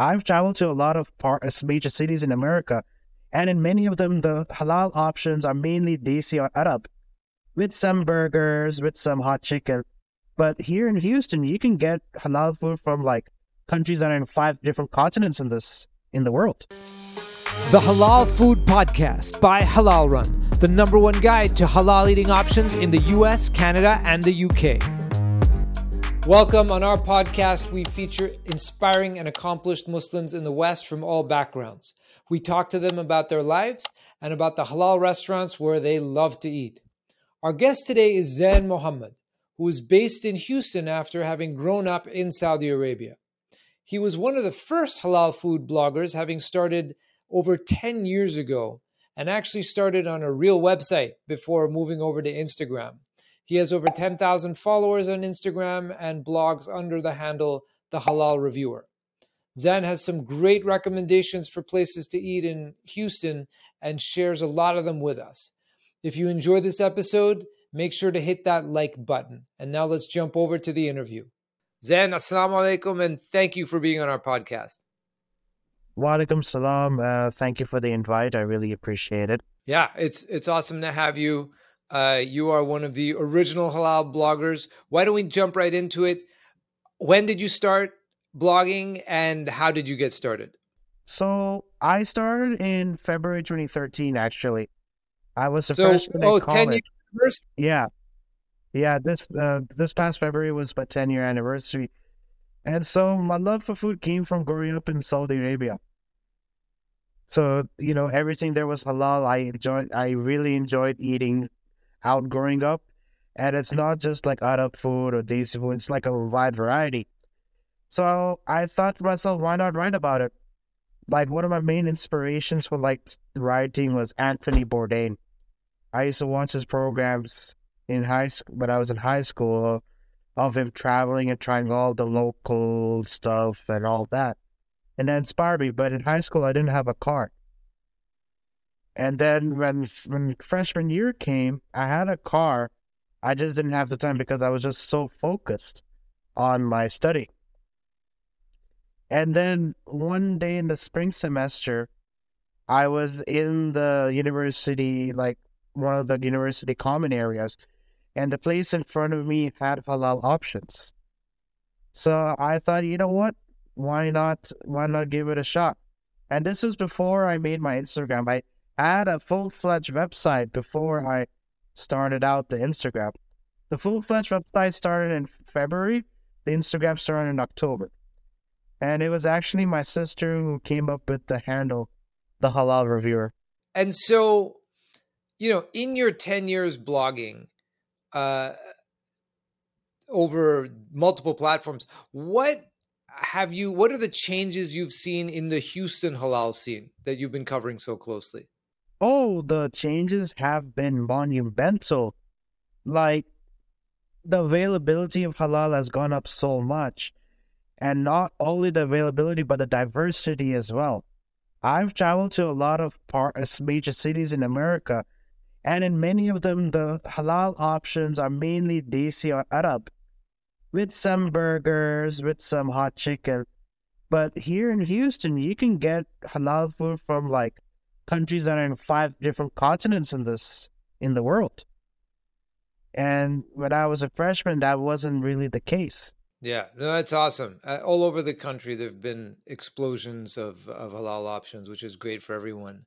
I've traveled to a lot of par- uh, major cities in America, and in many of them, the halal options are mainly desi or Arab, with some burgers, with some hot chicken. But here in Houston, you can get halal food from like countries that are in five different continents in this in the world. The Halal Food Podcast by Halal Run, the number one guide to halal eating options in the US, Canada, and the UK. Welcome on our podcast. We feature inspiring and accomplished Muslims in the West from all backgrounds. We talk to them about their lives and about the halal restaurants where they love to eat. Our guest today is Zain Mohammed, who is based in Houston after having grown up in Saudi Arabia. He was one of the first halal food bloggers, having started over 10 years ago and actually started on a real website before moving over to Instagram. He has over 10,000 followers on Instagram and blogs under the handle The Halal Reviewer. Zain has some great recommendations for places to eat in Houston and shares a lot of them with us. If you enjoy this episode, make sure to hit that like button. And now let's jump over to the interview. Zain, assalamu alaikum, and thank you for being on our podcast. Walaikum salam. Uh, thank you for the invite. I really appreciate it. Yeah, it's it's awesome to have you. Uh, you are one of the original halal bloggers. Why don't we jump right into it? When did you start blogging, and how did you get started? So I started in February 2013. Actually, I was a So, freshman oh, in 10 years. Yeah, yeah. This uh, this past February was my 10 year anniversary, and so my love for food came from growing up in Saudi Arabia. So you know everything there was halal. I enjoyed. I really enjoyed eating out growing up, and it's mm-hmm. not just like Arab food or desi food. It's like a wide variety. So I thought to myself, why not write about it? Like one of my main inspirations for like writing was Anthony Bourdain. I used to watch his programs in high school when I was in high school of him traveling and trying all the local stuff and all that. And that inspired me. But in high school I didn't have a car. And then when when freshman year came, I had a car. I just didn't have the time because I was just so focused on my study. And then one day in the spring semester, I was in the university, like one of the university common areas, and the place in front of me had halal options. So I thought, you know what? Why not? Why not give it a shot? And this was before I made my Instagram. I had a full fledged website before I started out the Instagram. The full fledged website started in February. The Instagram started in October. And it was actually my sister who came up with the handle, the halal reviewer. And so, you know, in your 10 years blogging, uh, over multiple platforms, what have you, what are the changes you've seen in the Houston halal scene that you've been covering so closely? Oh, the changes have been monumental. Like, the availability of halal has gone up so much. And not only the availability, but the diversity as well. I've traveled to a lot of par- uh, major cities in America, and in many of them, the halal options are mainly desi or Arab, with some burgers, with some hot chicken. But here in Houston, you can get halal food from like countries that are in five different continents in this in the world. And when I was a freshman, that wasn't really the case. Yeah, no, that's awesome. Uh, all over the country, there have been explosions of, of halal options, which is great for everyone.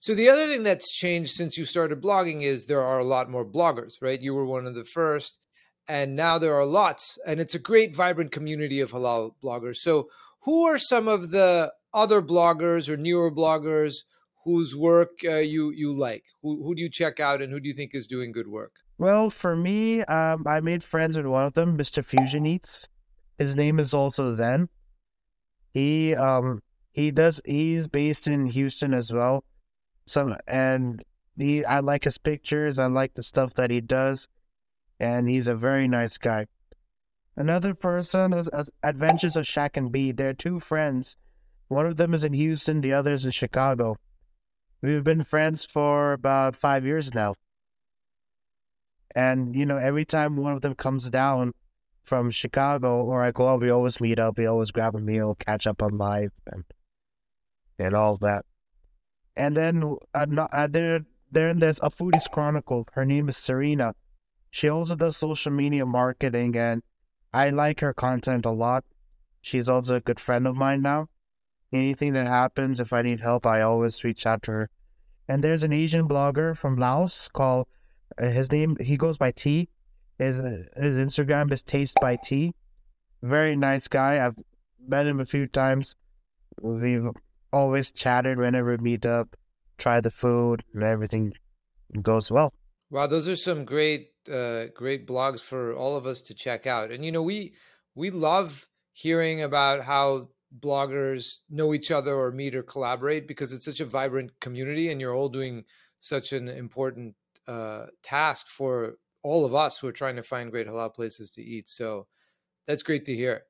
So the other thing that's changed since you started blogging is there are a lot more bloggers, right? You were one of the first, and now there are lots, and it's a great, vibrant community of halal bloggers. So who are some of the other bloggers or newer bloggers whose work uh, you you like? Who who do you check out, and who do you think is doing good work? Well, for me, um, I made friends with one of them, Mr. Fusion Eats. His name is also Zen. He um he does he's based in Houston as well. Some and he I like his pictures, I like the stuff that he does, and he's a very nice guy. Another person is, Adventures of Shaq and B. They're two friends. One of them is in Houston, the other is in Chicago. We've been friends for about five years now. And, you know, every time one of them comes down, from Chicago or I go we always meet up, we always grab a meal, catch up on life and and all that. And then uh, uh, there, then there's a foodies chronicle. Her name is Serena. She also does social media marketing, and I like her content a lot. She's also a good friend of mine now. Anything that happens, if I need help, I always reach out to her. And there's an Asian blogger from Laos called uh, his name. He goes by T. His his Instagram is Taste by T. Very nice guy. I've met him a few times. We've always chatted whenever we meet up, try the food, and everything goes well. Wow, those are some great uh, great blogs for all of us to check out. And you know, we we love hearing about how bloggers know each other or meet or collaborate because it's such a vibrant community, and you're all doing such an important uh, task for all of us who are trying to find great halal places to eat. So that's great to hear.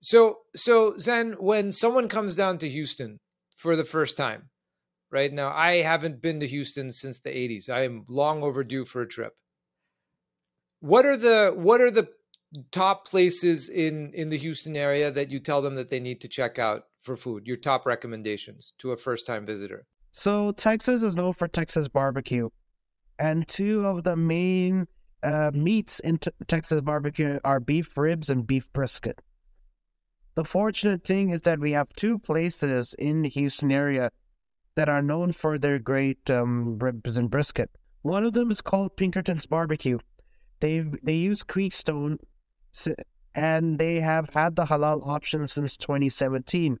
So, so Zen, when someone comes down to Houston for the first time, right now, I haven't been to Houston since the '80s. I am long overdue for a trip. What are the what are the top places in in the Houston area that you tell them that they need to check out for food? Your top recommendations to a first time visitor. So Texas is known for Texas barbecue, and two of the main uh, meats in t- Texas barbecue are beef ribs and beef brisket. The fortunate thing is that we have two places in the Houston area that are known for their great um, ribs and brisket. One of them is called Pinkerton's Barbecue. They they use Creekstone, and they have had the halal option since 2017.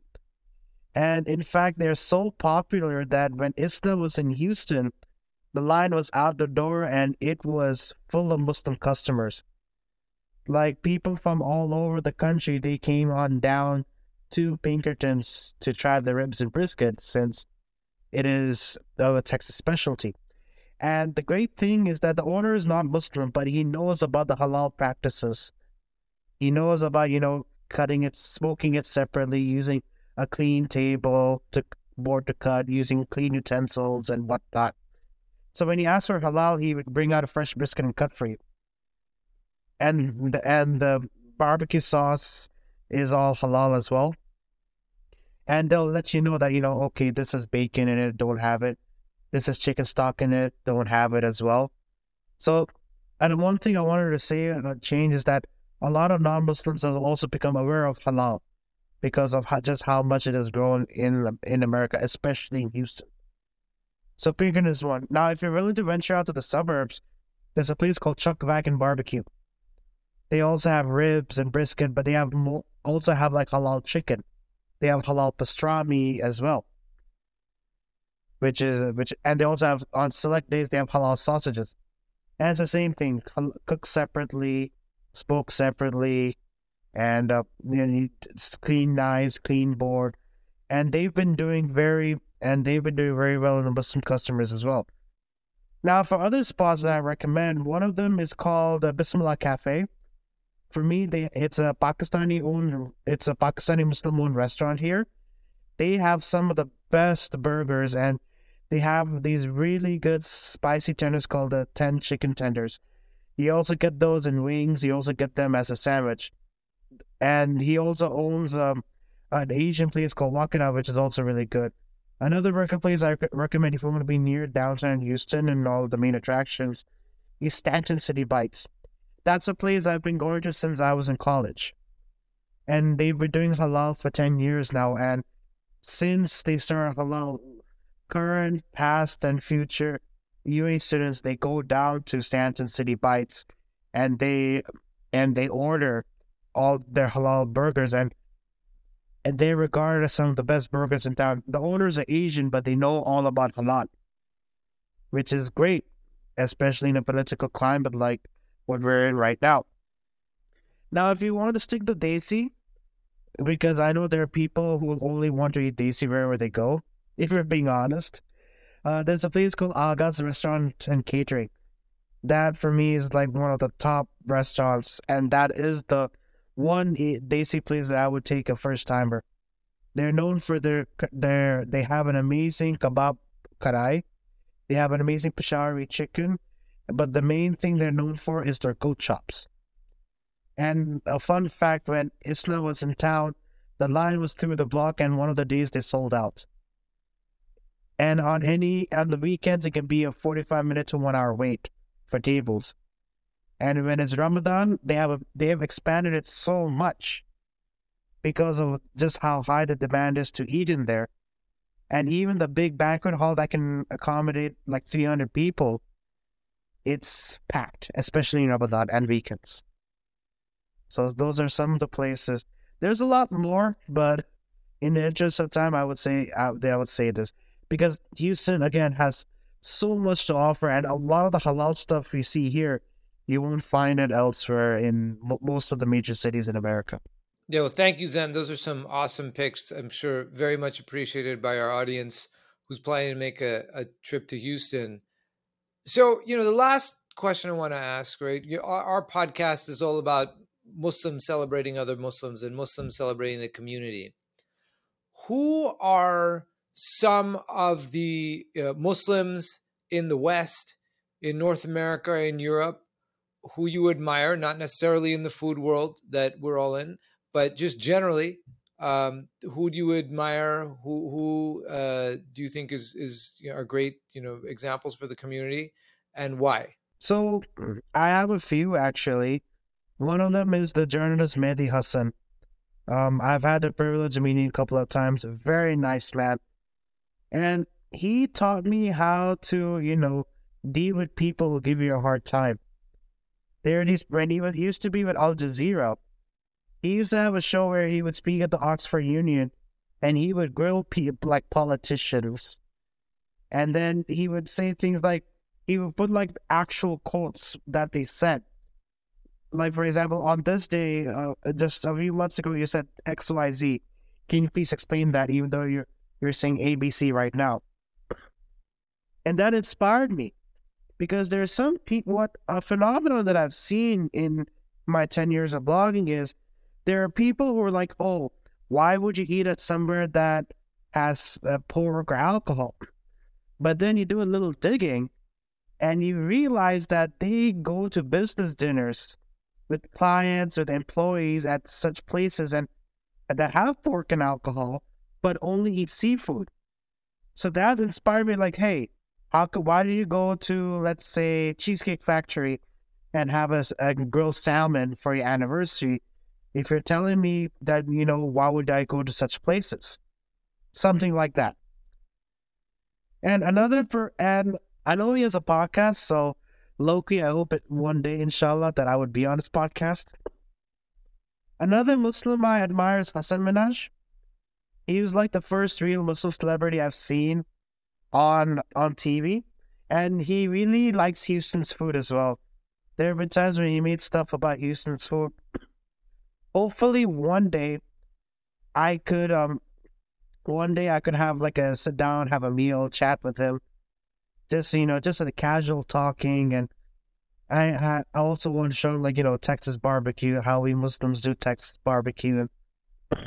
And in fact, they're so popular that when ISNA was in Houston, the line was out the door and it was full of Muslim customers. Like people from all over the country, they came on down to Pinkerton's to try the ribs and brisket since it is a Texas specialty. And the great thing is that the owner is not Muslim, but he knows about the halal practices. He knows about, you know, cutting it, smoking it separately, using a clean table to board to cut, using clean utensils and whatnot. So when you ask for halal, he would bring out a fresh brisket and cut for you. And the, and the barbecue sauce is all halal as well. And they'll let you know that, you know, okay, this is bacon in it, don't have it. This is chicken stock in it, don't have it as well. So, and one thing I wanted to say uh, change is that a lot of non-Muslims have also become aware of halal because of how, just how much it has grown in in America, especially in Houston. So Pinkerton is one. Now, if you're willing to venture out to the suburbs, there's a place called Chuck Wagon Barbecue. They also have ribs and brisket, but they have also have like halal chicken. They have halal pastrami as well, which is which, and they also have on select days they have halal sausages, and it's the same thing, cooked separately, smoked separately, and uh, you know, clean knives, clean board, and they've been doing very and they've been doing very well with Muslim customers as well. Now, for other spots that I recommend, one of them is called uh, Bismillah Cafe. For me, they it's a Pakistani owned, it's a Pakistani Muslim owned restaurant here. They have some of the best burgers, and they have these really good spicy tenders called the ten chicken tenders. You also get those in wings. You also get them as a sandwich, and he also owns um, an Asian place called Wakana, which is also really good. Another record place I recommend if you want to be near downtown Houston and all the main attractions is Stanton City Bites. That's a place I've been going to since I was in college. And they've been doing halal for 10 years now. And since they started halal, current, past, and future UA students, they go down to Stanton City Bites and they and they order all their halal burgers and and they regard as some of the best burgers in town. The owners are Asian, but they know all about halal, which is great, especially in a political climate like what we're in right now. Now, if you want to stick to Desi, because I know there are people who only want to eat Desi wherever they go, if you're being honest, uh, there's a place called Aga's Restaurant and Catering. That for me is like one of the top restaurants, and that is the one Desi place that I would take a first timer. They're known for their their they have an amazing kebab karai. They have an amazing Peshawari chicken, but the main thing they're known for is their goat chops. And a fun fact when ISNA was in town, the line was through the block, and one of the days they sold out. And on any on the weekends, it can be a forty-five minute to one hour wait for tables. And when it's Ramadan, they have a, they have expanded it so much because of just how high the demand is to eat in there. And even the big banquet hall that can accommodate like 300 people, it's packed, especially in Ramadan and weekends. So those are some of the places. There's a lot more, but in the interest of time, I would say I, I would say this because Houston again has so much to offer, and a lot of the halal stuff we see here, you won't find it elsewhere in m- most of the major cities in America. Yeah, well, thank you, Zen. Those are some awesome picks. I'm sure very much appreciated by our audience who's planning to make a, a trip to Houston. So, you know, the last question I want to ask, right? Our, our podcast is all about Muslims celebrating other Muslims and Muslims celebrating the community. Who are some of the uh, Muslims in the West, in North America, in Europe, who you admire, not necessarily in the food world that we're all in, but just generally, um, who do you admire? Who who uh, do you think is is you know, are great you know examples for the community, and why? So I have a few actually. One of them is the journalist Mehdi Hasan. Um, I've had the privilege of meeting a couple of times. Very nice man, and he taught me how to you know deal with people who give you a hard time. There, these when he was used to be with Al Jazeera he used to have a show where he would speak at the Oxford Union and he would grill people like politicians. And then he would say things like, he would put like actual quotes that they said. Like, for example, on this day, uh, just a few months ago, you said XYZ. Can you please explain that, even though you're, you're saying ABC right now? And that inspired me because there's some people, what a phenomenon that I've seen in my 10 years of blogging is there are people who are like, oh, why would you eat at somewhere that has uh, pork or alcohol? But then you do a little digging and you realize that they go to business dinners with clients or the employees at such places and that have pork and alcohol, but only eat seafood. So that inspired me like, hey, how could, why do you go to, let's say, Cheesecake Factory and have a, a uh, grilled salmon for your anniversary if you're telling me that, you know, why would I go to such places? Something like that. And another, per, and I know he has a podcast, so Loki, I hope it one day, inshallah, that I would be on his podcast. Another Muslim I admire is Hasan Minhaj. He was like the first real Muslim celebrity I've seen on on TV, and he really likes Houston's food as well. There have been times when he made stuff about Houston's food hopefully one day I could um one day I could have like a sit down, have a meal, chat with him. Just you know, just a casual talking and I I also want to show him like, you know, Texas barbecue, how we Muslims do Texas barbecue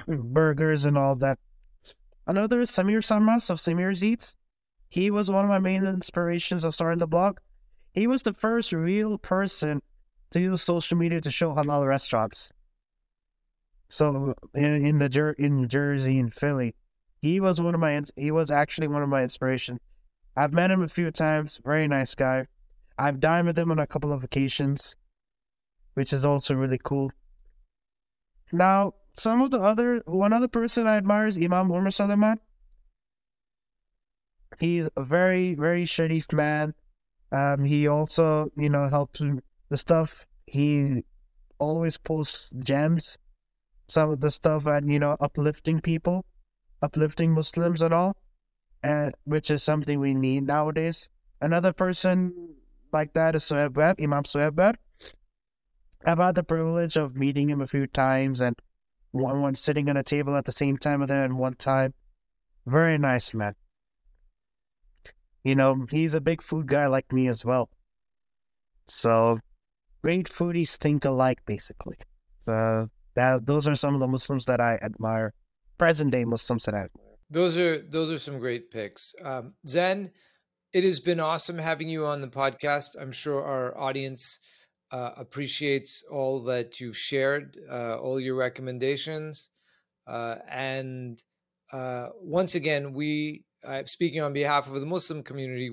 and burgers and all that. Another is Samir Sarmas of Samir's Eats. He was one of my main inspirations of starting the blog. He was the first real person to use social media to show halal restaurants. So in, in the Jer- in Jersey and Philly, he was one of my he was actually one of my inspiration. I've met him a few times. Very nice guy. I've dined with him on a couple of occasions, which is also really cool. Now, some of the other one other person I admire is Imam Umar. He's a very very sharif man. Um, he also you know helps the stuff. He always posts gems some of the stuff and you know uplifting people, uplifting Muslims and all, and which is something we need nowadays. Another person like that is Suhaib Webb, Imam Suhaib Webb. I've had the privilege of meeting him a few times and one, one sitting on a table at the same time with and one time. Very nice man. You know, he's a big food guy like me as well. So, great foodies think alike, basically. So, that those are some of the Muslims that I admire, present day Muslims that I admire. Those are those are some great picks. Um, Zen, it has been awesome having you on the podcast. I'm sure our audience uh, appreciates all that you've shared, uh, all your recommendations. Uh, and uh, once again, we, speaking on behalf of the Muslim community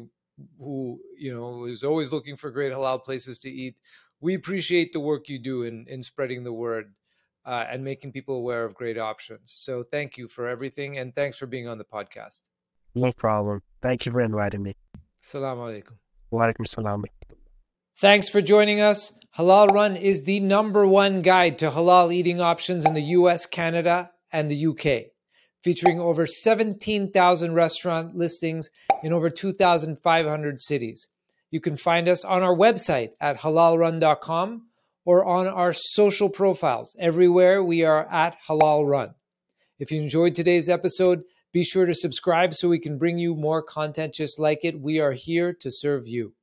who, you know, is always looking for great halal places to eat, we appreciate the work you do in, in spreading the word uh, and making people aware of great options. So thank you for everything. And thanks for being on the podcast. No problem. Thank you for inviting me. Assalamu alaikum. Wa alaikum salam. Thanks for joining us. Halal Run is the number one guide to halal eating options in the US, Canada, and the UK, featuring over 17,000 restaurant listings in over 2,500 cities. You can find us on our website at halalrun.com or on our social profiles. Everywhere we are at Halal Run. If you enjoyed today's episode, be sure to subscribe so we can bring you more content just like it. We are here to serve you.